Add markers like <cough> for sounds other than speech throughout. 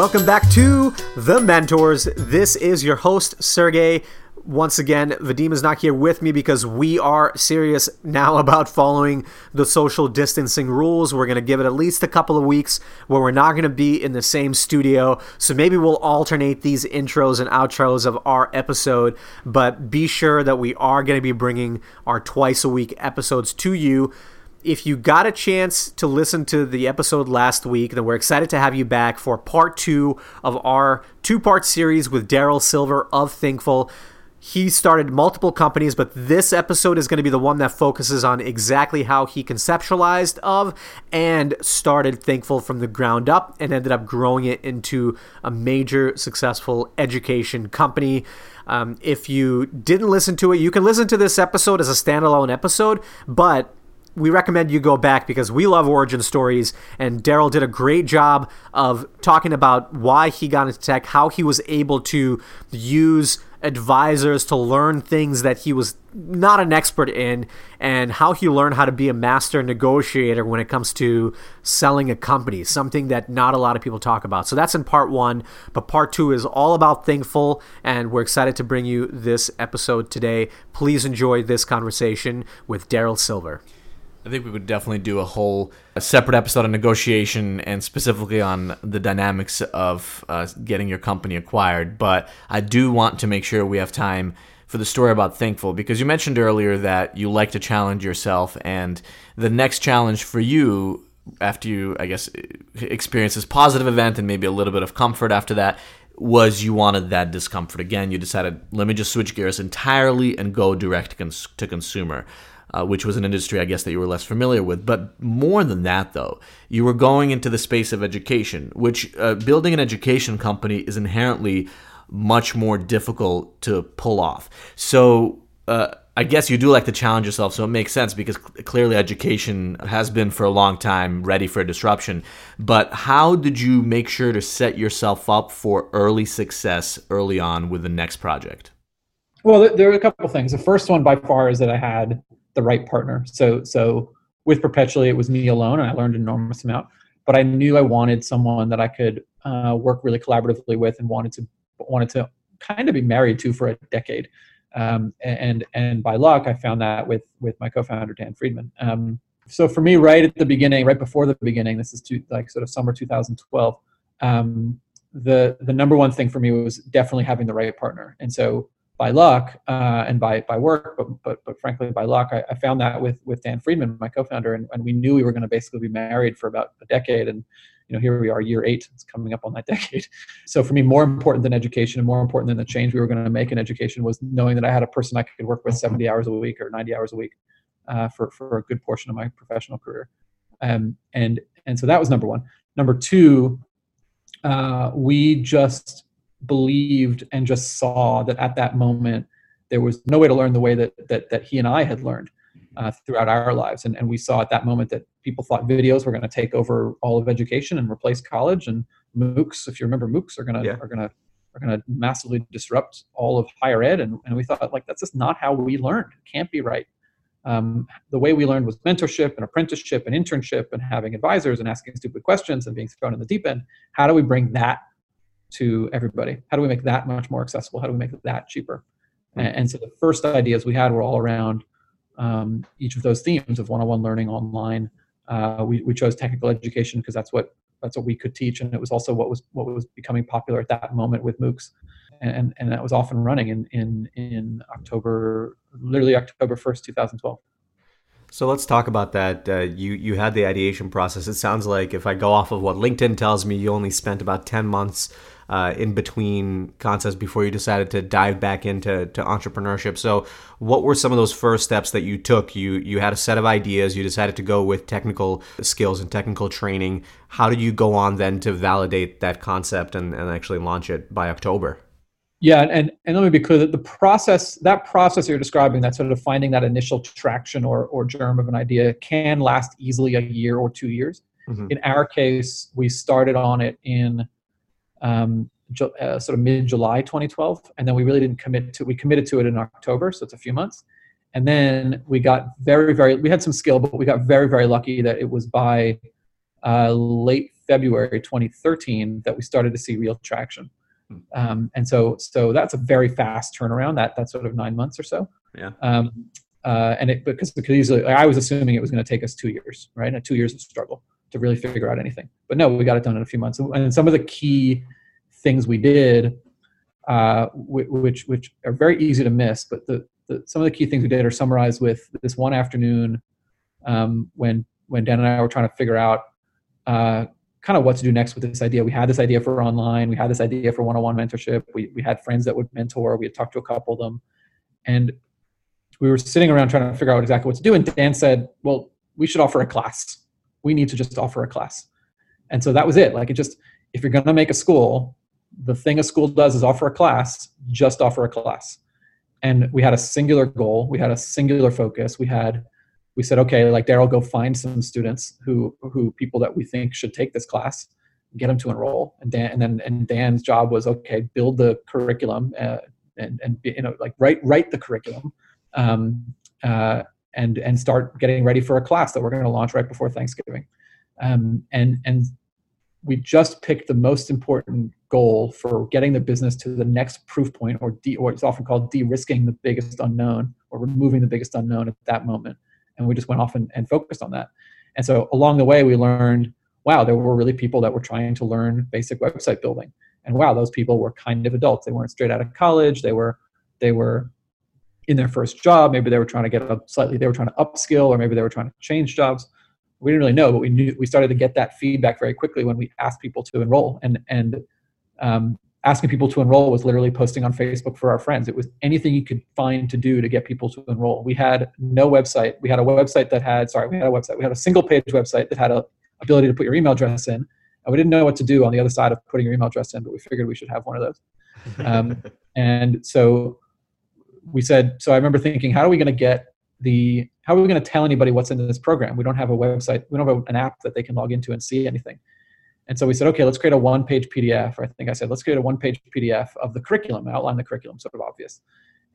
Welcome back to The Mentors. This is your host, Sergey. Once again, Vadim is not here with me because we are serious now <laughs> about following the social distancing rules. We're going to give it at least a couple of weeks where we're not going to be in the same studio. So maybe we'll alternate these intros and outros of our episode. But be sure that we are going to be bringing our twice a week episodes to you if you got a chance to listen to the episode last week, then we're excited to have you back for part two of our two part series with Darrell Silver of Thinkful. He started multiple companies, but this episode is going to be the one that focuses on exactly how he conceptualized of and started Thinkful from the ground up and ended up growing it into a major successful education company. Um, if you didn't listen to it, you can listen to this episode as a standalone episode, but we recommend you go back because we love origin stories, and Darrell did a great job of talking about why he got into tech, how he was able to use advisors to learn things that he was not an expert in, and how he learned how to be a master negotiator when it comes to selling a company, something that not a lot of people talk about. So that's in part one, but part two is all about Thinkful, and we're excited to bring you this episode today. Please enjoy this conversation with Darrell Silver. I think we would definitely do a whole a separate episode on negotiation and specifically on the dynamics of uh, getting your company acquired. But I do want to make sure we have time for the story about Thinkful because you mentioned earlier that you like to challenge yourself, and the next challenge for you after you, I guess, experience this positive event and maybe a little bit of comfort after that was you wanted that discomfort again. You decided, let me just switch gears entirely and go direct to consumer uh, which was an industry I guess that you were less familiar with. But more than that, though, you were going into the space of education, which uh, building an education company is inherently much more difficult to pull off. So. Uh, I guess you do like to challenge yourself, so it makes sense because clearly education has been for a long time ready for disruption. But how did you make sure to set yourself up for early success early on with the next project? Well, there are a couple things. The first one by far is that I had the right partner. So so with Perpetually, it was me alone, and I learned an enormous amount. But I knew I wanted someone that I could uh, work really collaboratively with, and wanted to wanted to kind of be married to for a decade. Um, and and by luck, I found that with with my co-founder Dan Friedman. Um, so for me, right at the beginning, right before the beginning, this is to, like sort of summer 2012. Um, the the number one thing for me was definitely having the right partner. And so by luck uh, and by by work, but but but frankly by luck, I, I found that with with Dan Friedman, my co-founder, and, and we knew we were going to basically be married for about a decade, and you know here we are, year eight, it's coming up on that <laughs> decade. So for me, more important than education and more important than the change we were going to make in education was knowing that I had a person I could work with 70 hours a week or 90 hours a week uh, for for a good portion of my professional career, um, and and so that was number one. Number two, uh, we just believed and just saw that at that moment there was no way to learn the way that that, that he and I had learned uh, throughout our lives. And, and we saw at that moment that people thought videos were going to take over all of education and replace college. And MOOCs, if you remember, MOOCs are going to yeah. are going to are going to massively disrupt all of higher ed. And, and we thought like that's just not how we learned. It can't be right. Um, the way we learned was mentorship and apprenticeship and internship and having advisors and asking stupid questions and being thrown in the deep end. How do we bring that to everybody? How do we make that much more accessible? How do we make that cheaper? And, hmm. and so the first ideas we had were all around um, each of those themes of one-on-one learning online. Uh, we, we chose technical education because that's what that's what we could teach, and it was also what was what was becoming popular at that moment with MOOCs, and and that was off and running in in in October, literally October first, two thousand twelve. So let's talk about that. Uh, you you had the ideation process. It sounds like if I go off of what LinkedIn tells me, you only spent about ten months uh, in between concepts before you decided to dive back into to entrepreneurship. So, what were some of those first steps that you took? You you had a set of ideas. You decided to go with technical skills and technical training. How did you go on then to validate that concept and, and actually launch it by October? Yeah, and, and let me be clear that the process, that process you're describing, that sort of finding that initial traction or, or germ of an idea can last easily a year or two years. Mm-hmm. In our case, we started on it in um, uh, sort of mid July 2012, and then we really didn't commit to. We committed to it in October, so it's a few months, and then we got very very. We had some skill, but we got very very lucky that it was by uh, late February 2013 that we started to see real traction. Hmm. Um, and so, so that's a very fast turnaround. That that's sort of nine months or so. Yeah. Um, uh, and it because because easily I was assuming it was going to take us two years, right? And two years of struggle to really figure out anything. But no, we got it done in a few months. And some of the key things we did, uh, which which are very easy to miss, but the, the some of the key things we did are summarized with this one afternoon um, when when Dan and I were trying to figure out uh, kind of what to do next with this idea. We had this idea for online. We had this idea for one-on-one mentorship. We we had friends that would mentor. We had talked to a couple of them, and we were sitting around trying to figure out exactly what to do. And Dan said, "Well, we should offer a class. We need to just offer a class." And so that was it. Like it just, if you're going to make a school, the thing a school does is offer a class. Just offer a class. And we had a singular goal. We had a singular focus. We had, we said, okay, like Darrell, go find some students who who people that we think should take this class, get them to enroll. And Dan, and then and Dan's job was okay, build the curriculum uh, and and you know like write write the curriculum um, uh, and and start getting ready for a class that we're going to launch right before Thanksgiving. Um, and and we just picked the most important goal for getting the business to the next proof point, or de, or it's often called de-risking the biggest unknown, or removing the biggest unknown at that moment. And we just went off and, and focused on that. And so along the way, we learned, wow, there were really people that were trying to learn basic website building, and wow, those people were kind of adults. They weren't straight out of college. They were they were in their first job. Maybe they were trying to get up slightly, they were trying to upskill, or maybe they were trying to change jobs. We didn't really know, but we knew we started to get that feedback very quickly when we asked people to enroll. And and um, asking people to enroll was literally posting on Facebook for our friends. It was anything you could find to do to get people to enroll. We had no website. We had a website that had sorry, we had a website. We had a single page website that had a ability to put your email address in. And we didn't know what to do on the other side of putting your email address in, but we figured we should have one of those. Um, <laughs> and so we said, so I remember thinking, how are we going to get the, how are we going to tell anybody what's in this program? We don't have a website. We don't have an app that they can log into and see anything. And so we said, okay, let's create a one page PDF. Or I think I said, let's create a one page PDF of the curriculum, outline the curriculum, sort of obvious.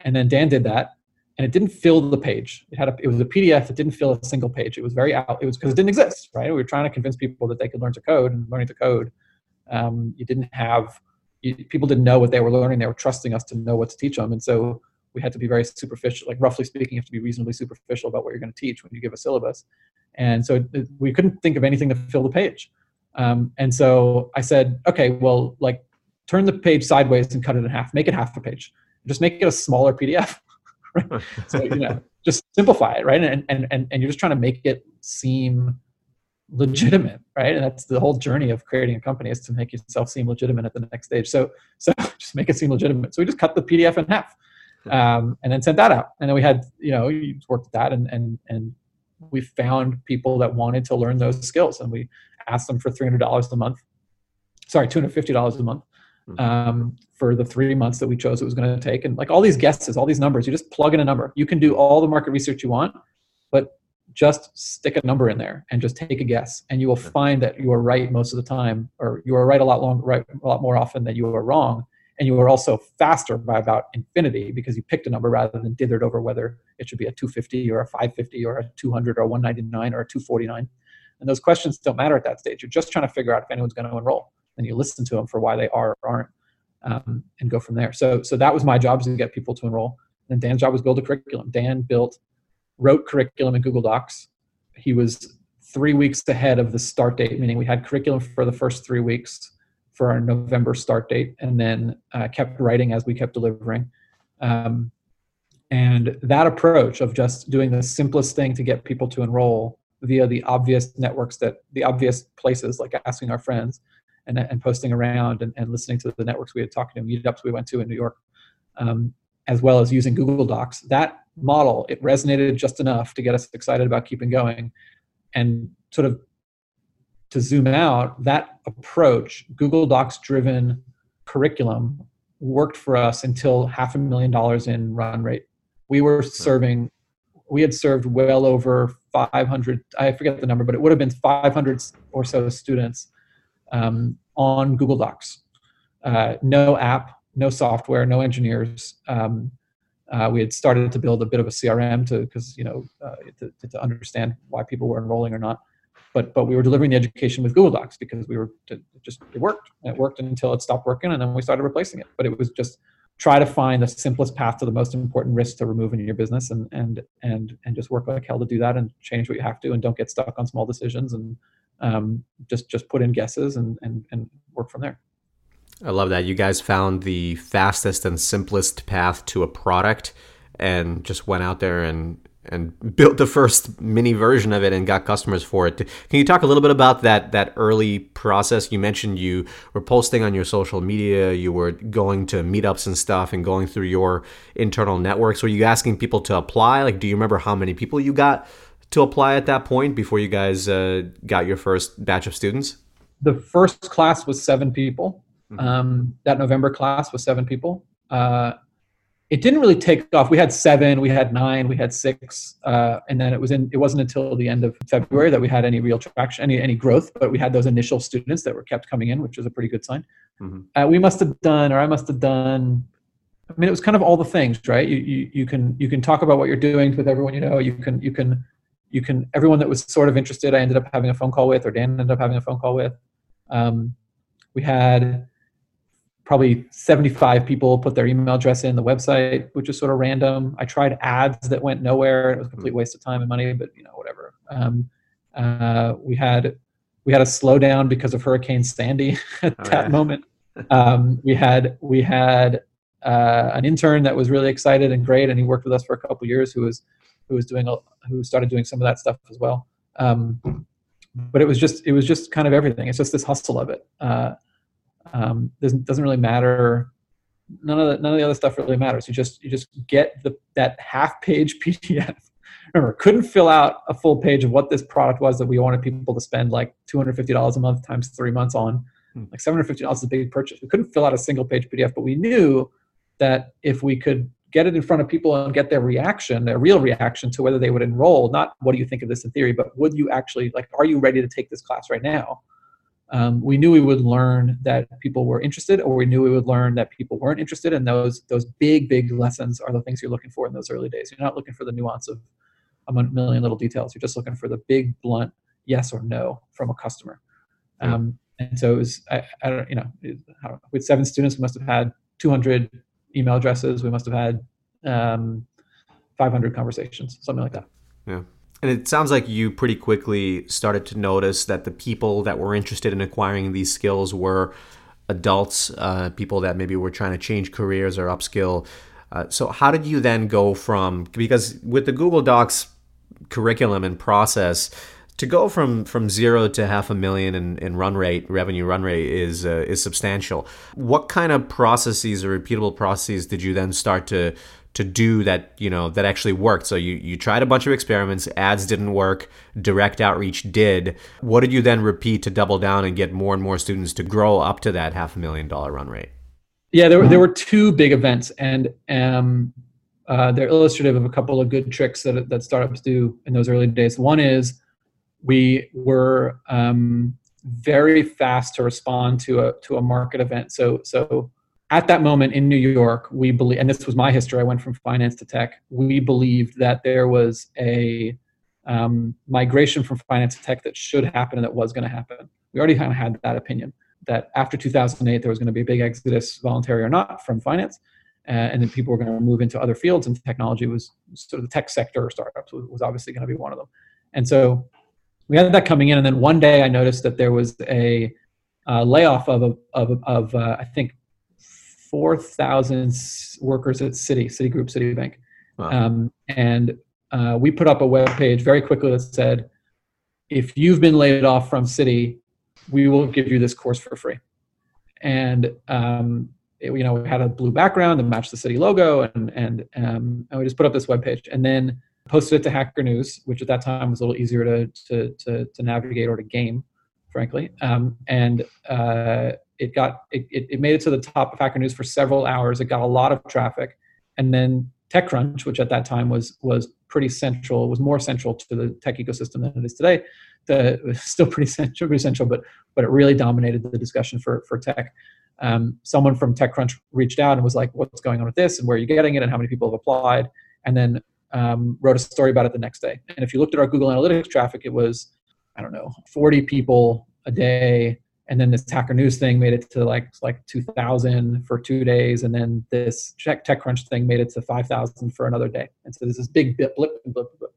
And then Dan did that and it didn't fill the page. It had a, it was a PDF that didn't fill a single page. It was very out. It was because it didn't exist, right? We were trying to convince people that they could learn to code, and learning to code, um, you didn't have people didn't know what they were learning. They were trusting us to know what to teach them, and so we had to be very superficial. Like roughly speaking, you have to be reasonably superficial about what you're going to teach when you give a syllabus. And so it, we couldn't think of anything to fill the page. Um, and so I said, okay, well, like turn the page sideways and cut it in half. Make it half a page. Just make it a smaller PDF. Right? <laughs> so you know, just simplify it, right? And and and and you're just trying to make it seem legitimate, right? And that's the whole journey of creating a company is to make yourself seem legitimate at the next stage. So so <laughs> just make it seem legitimate. So we just cut the PDF in half, um, and then sent that out. And then we had you know you worked at that, and and and we found people that wanted to learn those skills, and we asked them for three hundred dollars a month. Sorry, two hundred fifty dollars a month um, for the three months that we chose it was going to take. And like all these guesses, all these numbers, you just plug in a number. You can do all the market research you want, but just stick a number in there and just take a guess, and you will find that you are right most of the time, or you are right a lot long, right a lot more often than you are wrong. And you were also faster by about infinity because you picked a number rather than dithered over whether it should be a 250 or a 550 or a 200 or a 199 or a 249. And those questions don't matter at that stage. You're just trying to figure out if anyone's going to enroll. And you listen to them for why they are or aren't um, and go from there. So so that was my job is to get people to enroll. And dan's job was build a curriculum. Dan built wrote curriculum in google docs. He was three weeks ahead of the start date meaning we had curriculum for the first three weeks for our november start date and then uh, kept writing as we kept delivering um, and that approach of just doing the simplest thing to get people to enroll via the obvious networks that the obvious places like asking our friends and, and posting around and, and listening to the networks we had talked to, meetups we went to in New York, um, as well as using Google Docs. That model, it resonated just enough to get us excited about keeping going. And sort of to zoom out, that approach, Google Docs driven curriculum, worked for us until half a million dollars in run rate. We were serving, we had served well over 500, I forget the number, but it would have been 500 or so students um, on Google Docs. Uh, no app, no software, no engineers. Um, uh, we had started to build a bit of a CRM to because you know uh, to, to, understand why people were enrolling or not. But but we were delivering the education with Google Docs because we were to, just it worked. It worked until it stopped working, and then we started replacing it. But it was just try to find the simplest path to the most important risk to remove in your business, and and and and just work like hell to do that, and change what you have to, and don't get stuck on small decisions, and um, just just put in guesses and and and work from there. I love that you guys found the fastest and simplest path to a product, and just went out there and and built the first mini version of it and got customers for it. Can you talk a little bit about that that early process? You mentioned you were posting on your social media, you were going to meetups and stuff and going through your internal networks. Were you asking people to apply? Like do you remember how many people you got to apply at that point before you guys uh, got your first batch of students? The first class was 7 people. Mm-hmm. Um, that November class was 7 people. Uh, it didn't really take off. We had seven, we had nine, we had six, uh, and then it was in. It wasn't until the end of February that we had any real traction, any any growth. But we had those initial students that were kept coming in, which was a pretty good sign. Mm-hmm. Uh, we must have done, or I must have done. I mean, it was kind of all the things, right? You, you you can you can talk about what you're doing with everyone you know. You can you can you can everyone that was sort of interested. I ended up having a phone call with, or Dan ended up having a phone call with. Um, we had probably 75 people put their email address in the website, which is sort of random. I tried ads that went nowhere. It was a complete mm-hmm. waste of time and money, but you know, whatever. Um, uh, we had we had a slowdown because of Hurricane Sandy <laughs> at oh, that yeah. moment. <laughs> Um, we had we had uh, an intern that was really excited and great, and he worked with us for a couple years. Who was who was doing a, who started doing some of that stuff as well. Um, but it was just it was just kind of everything. It's just this hustle of it. Uh, um, doesn't doesn't really matter. None of the, none of the other stuff really matters. You just you just get the that half page <laughs> PDF. Remember, couldn't fill out a full page of what this product was that we wanted people to spend like two hundred fifty dollars a month times three months on. Hmm. Like seven hundred fifty dollars is a big purchase. We couldn't fill out a single page PDF, but we knew that if we could get it in front of people and get their reaction, their real reaction to whether they would enroll, not what do you think of this in theory, but would you actually like, are you ready to take this class right now? Um, we knew we would learn that people were interested or we knew we would learn that people weren't interested and those those big big lessons are the things you're looking for in those early days. You're not looking for the nuance of a million little details. You're just looking for the big blunt yes or no from a customer. Um, and so it was I, I don't you know with seven students. We must have had 200 email addresses. We must have had um, 500 conversations something like that. Yeah and it sounds like you pretty quickly started to notice that the people that were interested in acquiring these skills were adults, uh, people that maybe were trying to change careers or upskill. Uh, so, how did you then go from because with the Google Docs curriculum and process, to go from from zero to half a million in, in run rate revenue run rate is uh, is substantial. What kind of processes or repeatable processes did you then start to to do that you know that actually worked. So you you tried a bunch of experiments ads didn't work direct outreach did. What did you then repeat to double down and get more and more students to grow up to that half a million dollar run rate? Yeah there were there were two big events and um uh, they're illustrative of a couple of good tricks that that startups do in those early days. One is we were um, very fast to respond to a to a market event. So so at that moment in New York, we believe, and this was my history. I went from finance to tech. We believed that there was a um, migration from finance to tech that should happen and that was going to happen. We already kind of had that opinion that after 2008 there was going to be a big exodus, voluntary or not, from finance, uh, and then people were going to move into other fields. And technology was sort of the tech sector or startups was, was obviously going to be one of them. And so we had that coming in, and then one day I noticed that there was a uh, layoff of of of uh, I think 4,000 workers at Citi, Citigroup, Citibank. Wow. Um, and uh, we put up a web page very quickly that said, if you've been laid off from Citi, we will give you this course for free. And um, it, you know, we had a blue background that matched the Citi logo, and and um, and we just put up this web page, and then posted it to Hacker News, which at that time was a little easier to to to, to navigate or to game, frankly. Um, and uh, it got it, it made it to the top of Hacker News for several hours. It got a lot of traffic, and then TechCrunch, which at that time was was pretty central, was more central to the tech ecosystem than it is today. The <laughs> still pretty central, pretty central, but but it really dominated the discussion for for tech. Um, someone from TechCrunch reached out and was like, "What's going on with this? And where are you getting it? And how many people have applied?" And then um, wrote a story about it the next day. And if you looked at our Google Analytics traffic, it was I don't know, 40 people a day. And then this Hacker News thing made it to like like 2,000 for two days, and then this Tech TechCrunch thing made it to 5,000 for another day. And so there's this big blip, blip, blip, blip,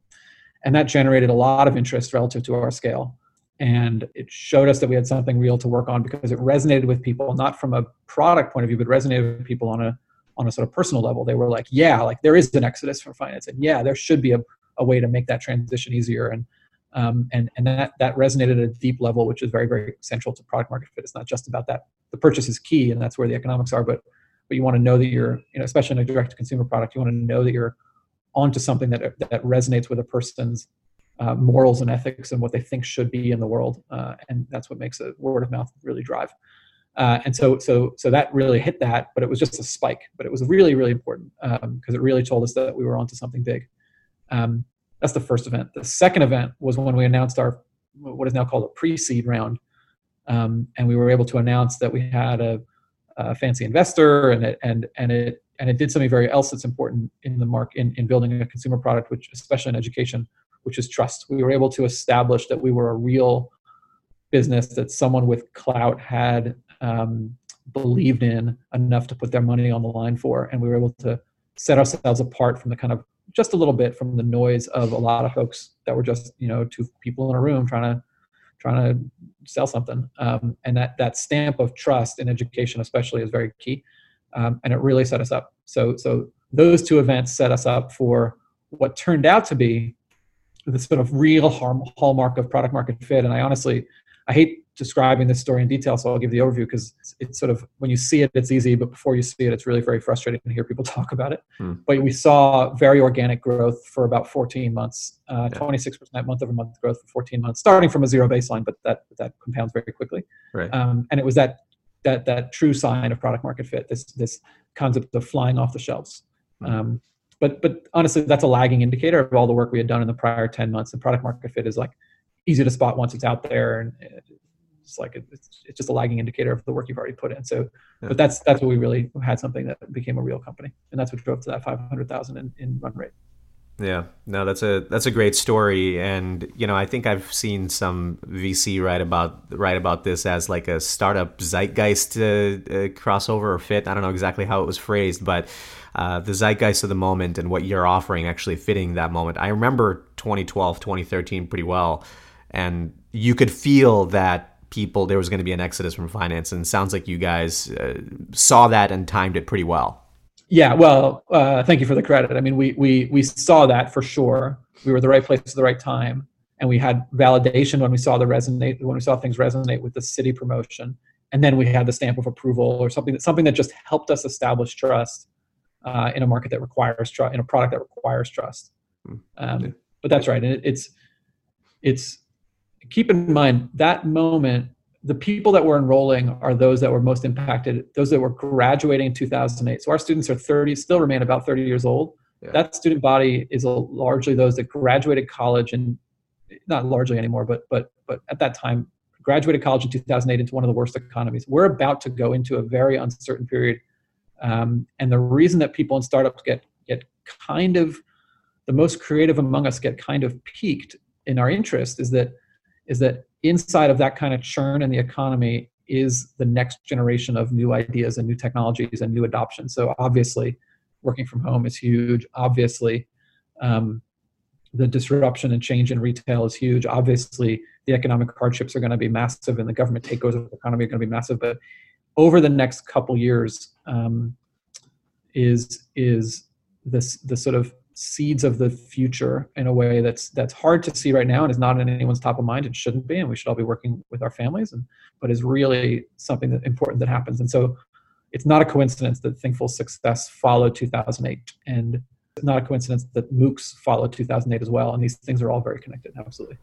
and that generated a lot of interest relative to our scale. And it showed us that we had something real to work on because it resonated with people, not from a product point of view, but resonated with people on a on a sort of personal level. They were like, yeah, like there is an exodus from finance, and yeah, there should be a, a way to make that transition easier. And um, and and that that resonated at a deep level, which is very very central to product market fit. It's not just about that. The purchase is key, and that's where the economics are. But but you want to know that you're, you know, especially in a direct to consumer product, you want to know that you're onto something that that resonates with a person's uh, morals and ethics and what they think should be in the world, uh, and that's what makes a word of mouth really drive. Uh, and so so so that really hit that, but it was just a spike. But it was really really important because um, it really told us that we were onto something big. Um, that's the first event. The second event was when we announced our what is now called a pre-seed round, um, and we were able to announce that we had a, a, fancy investor, and it and and it and it did something very else that's important in the mark in, in building a consumer product, which especially in education, which is trust. We were able to establish that we were a real business that someone with clout had um, believed in enough to put their money on the line for, and we were able to set ourselves apart from the kind of just a little bit from the noise of a lot of folks that were just you know two people in a room trying to trying to sell something. Um, and that that stamp of trust in education especially is very key. Um, and it really set us up. So so those two events set us up for what turned out to be the sort of real hallmark of product market fit. And i honestly i hate describing this story in detail, so I'll give the overview because it's, it's, sort of when you see it, it's easy, but before you see it, it's really very frustrating to hear people <laughs> talk about it. Hmm. But we saw very organic growth for about 14 months, uh, yeah. 26% month over month growth for 14 months, starting from a zero baseline, but that that compounds very quickly. Right. Um, and it was that that that true sign of product market fit. This this concept of flying off the shelves. Hmm. Um, but but honestly, that's a lagging indicator of all the work we had done in the prior 10 months. And product market fit is like easy to spot once it's out there and it's like it's, it's just a lagging indicator of the work you've already put in. So, yeah. but that's that's what we really had something that became a real company, and that's what drove to that five hundred thousand in, in run rate. Yeah, no, that's a that's a great story, and you know I think I've seen some VC write about write about this as like a startup zeitgeist uh, uh, crossover or fit. I don't know exactly how it was phrased, but uh, the zeitgeist of the moment and what you're offering actually fitting that moment. I remember 2012, 2013 pretty well, and you could feel that people there was going to be an exodus from finance and sounds like you guys uh, saw that and timed it pretty well. Yeah well uh, thank you for the credit. I mean we we we saw that for sure. We were the right place at the right time and we had validation when we saw the resonate when we saw things resonate with the Citi promotion and then we had the stamp of approval or something that something that just helped us establish trust uh, in a market that requires trust in a product that requires trust. Hmm. um, but that's right and it, it's it's keep in mind that moment the people that were enrolling are those that were most impacted those that were graduating in 2008 so our students are 30 still remain about 30 years old. Yeah. that student body is a, largely those that graduated college and not largely anymore but but but at that time graduated college in 2008 into one of the worst economies. We're about to go into a very uncertain period um, and the reason that people in startups get get kind of the most creative among us get kind of piqued in our interest is that is that inside of that kind of churn in the economy is the next generation of new ideas and new technologies and new adoption. So obviously, working from home is huge. Obviously, um, the disruption and change in retail is huge. Obviously, the economic hardships are going to be massive, and the government takeovers of the economy are going to be massive. But over the next couple years, um, is is this the sort of seeds of the future in a way that's that's hard to see right now and is not in anyone's top of mind it shouldn't be and we should all be working with our families and but is really something that important that happens. And so it's not a coincidence that Thinkful success followed 2008 and it's not a coincidence that moocs followed 2008 as well and these things are all very connected absolutely.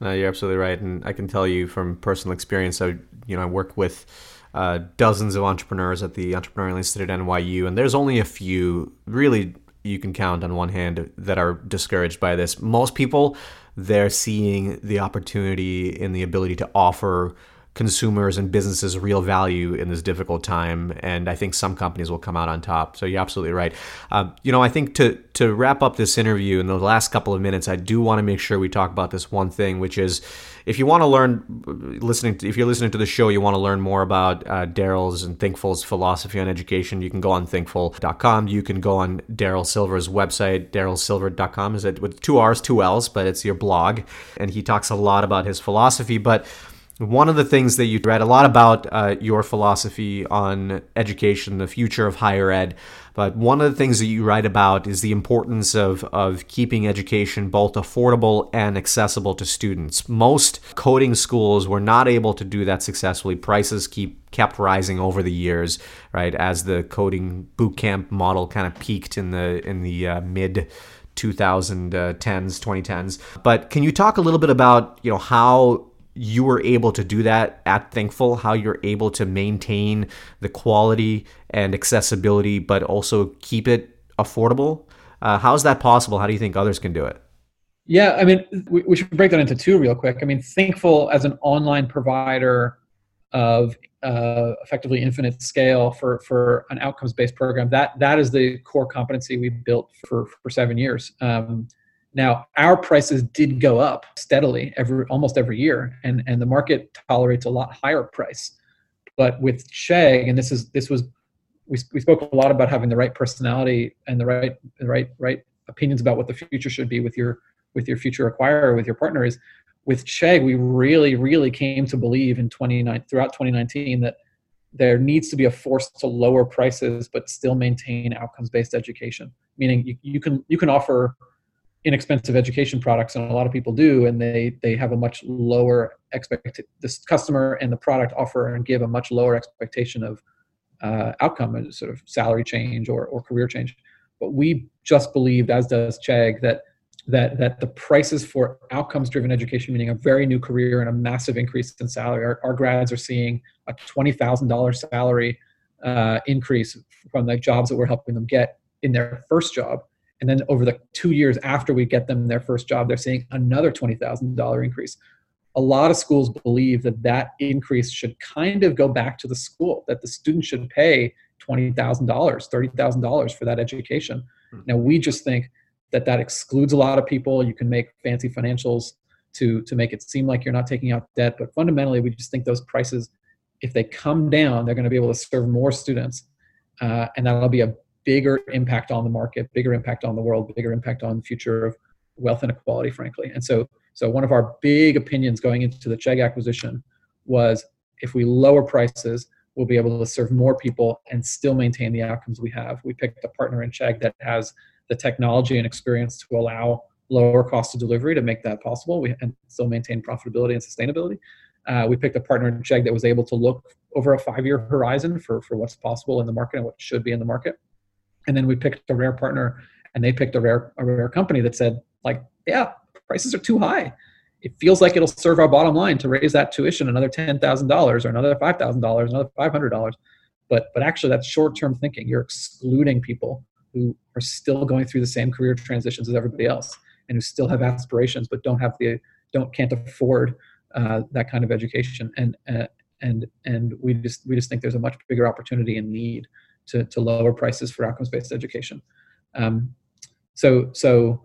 No, you're absolutely right and i can tell you from personal experience i you know i work with uh, dozens of entrepreneurs at the entrepreneurial institute at nyu and there's only a few really you can count on one hand that are discouraged by this. Most people, they're seeing the opportunity in the ability to offer consumers and businesses real value in this difficult time. And I think some companies will come out on top. So you're absolutely right. Um, you know, I think to to wrap up this interview in the last couple of minutes, I do want to make sure we talk about this one thing, which is if you want to learn listening to, if you're listening to the show you want to learn more about uh, darrell's and thinkful's philosophy on education you can go on thinkful.com you can go on darrell silver's website darrellsilver.com is it with two r's two l's but it's your blog and he talks a lot about his philosophy but one of the things that you read a lot about uh, your philosophy on education, the future of higher ed, but one of the things that you write about is the importance of, of keeping education both affordable and accessible to students. Most coding schools were not able to do that successfully. Prices keep kept rising over the years, right? As the coding bootcamp model kind of peaked in the in the uh, mid 2010s, 2010s. But can you talk a little bit about you know how you were able to do that at Thinkful, how you're able to maintain the quality and accessibility, but also keep it affordable. Uh, how is that possible? How do you think others can do it? Yeah, I mean, we, we, should break that into two real quick. I mean, Thinkful as an online provider of uh, effectively infinite scale for for an outcomes based program that that is the core competency we built for for seven years. Um, now, our prices did go up steadily every almost every year, and and the market tolerates a lot higher price. But with Chegg, and this is this was we, we spoke a lot about having the right personality and the right the right right opinions about what the future should be with your with your future acquirer with your partner is with Chegg, we really, really came to believe in 29 throughout 2019 that there needs to be a force to lower prices but still maintain outcomes-based education. Meaning you, you can you can offer inexpensive education products and a lot of people do and they they have a much lower expect this customer and the product offer and give a much lower expectation of uh, outcome and sort of salary change or, or career change. But we just believed as does chegg that that that the prices for outcomes driven education meaning a very new career and a massive increase in salary our, our grads are seeing a $20000 salary uh, increase from the jobs that we're helping them get in their first job and then over the two years after we get them their first job, they're seeing another $20,000 increase. A lot of schools believe that that increase should kind of go back to the school, that the student should pay $20,000, $30,000 for that education. Hmm. Now, we just think that that excludes a lot of people. You can make fancy financials to, to make it seem like you're not taking out debt, but fundamentally, we just think those prices, if they come down, they're going to be able to serve more students. Uh, and that'll be a bigger impact on the market, bigger impact on the world, bigger impact on the future of wealth inequality, frankly. And so, so one of our big opinions going into the Chegg acquisition was if we lower prices, we'll be able to serve more people and still maintain the outcomes we have. We picked a partner in Chegg that has the technology and experience to allow lower cost of delivery to make that possible we, and still maintain profitability and sustainability. Uh, we picked a partner in Chegg that was able to look over a five-year horizon for, for what's possible in the market and what should be in the market and then we picked a rare partner and they picked a rare a rare company that said like yeah prices are too high. It feels like it'll serve our bottom line to raise that tuition another $10,000 or another $5,000 another $500 but but actually that's short-term thinking. You're excluding people who are still going through the same career transitions as everybody else and who still have aspirations but don't have the don't can't afford uh, that kind of education. And uh, and and we just we just think there's a much bigger opportunity and need to, to lower prices for outcomes-based education. Um, so, so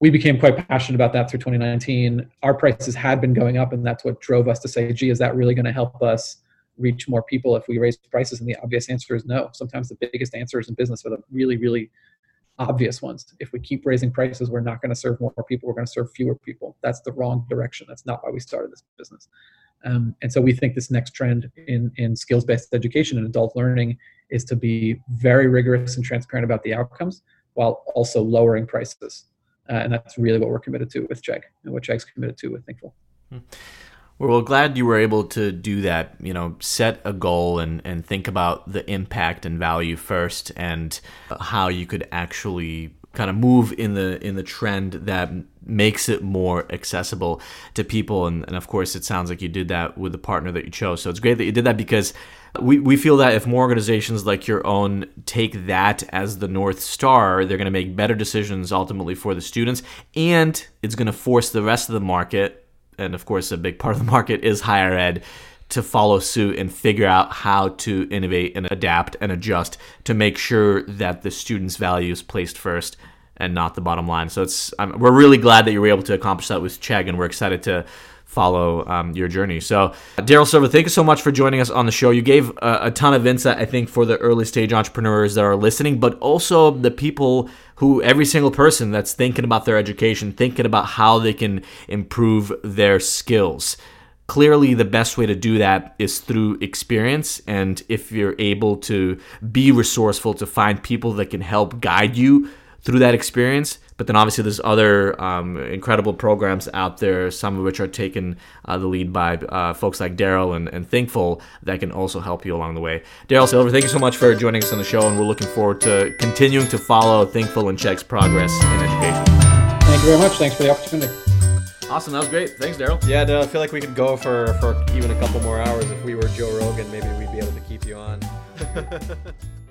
we became quite passionate about that through 2019. Our prices had been going up, and that's what drove us to say, "Gee, is that really going to help us reach more people if we raise prices?" And the obvious answer is no. Sometimes the biggest answers in business are the really, really obvious ones. If we keep raising prices, we're not going to serve more people. We're going to serve fewer people. That's the wrong direction. That's not why we started this business. Um, and so we think this next trend in, in skills-based education and adult learning is to be very rigorous and transparent about the outcomes while also lowering prices. Uh, and that's really what we're committed to with Chegg and what Chegg's committed to with Thinkful. Hmm. Well, glad you were able to do that. You know, set a goal and, and think about the impact and value first, and how you could actually kind of move in the in the trend that makes it more accessible to people. And, and of course, it sounds like you did that with the partner that you chose. So it's great that you did that because we, we feel that if more organizations like your own take that as the North Star, they're going to make better decisions ultimately for the students. And it's going to force the rest of the market, and of course, a big part of the market is higher ed, to follow suit and figure out how to innovate and adapt and adjust to make sure that the student's value is placed first and not the bottom line. So it's we're really glad that you were able to accomplish that with Chegg, and we're excited to follow um, your journey. So, Darrell Silver, thank you so much for joining us on the show. You gave a, a, ton of insight, I think, for the early stage entrepreneurs that are listening, but also the people who, every single person that's thinking about their education, thinking about how they can improve their skills. Clearly, the best way to do that is through experience. And if you're able to be resourceful, to find people that can help guide you through that experience. But then obviously there's other um, incredible programs out there, some of which are taken uh, the lead by uh, folks like Darrell and, and Thinkful that can also help you along the way. Darrell Silver, thank you so much for joining us on the show, and we're looking forward to continuing to follow Thinkful and Chegg's progress in education. Thank you very much. Thanks for the opportunity. Awesome, that was great. Thanks, Darrell. Yeah, I feel like we could go for, for even a couple more hours. If we were Joe Rogan, maybe we'd be able to keep you on. <laughs>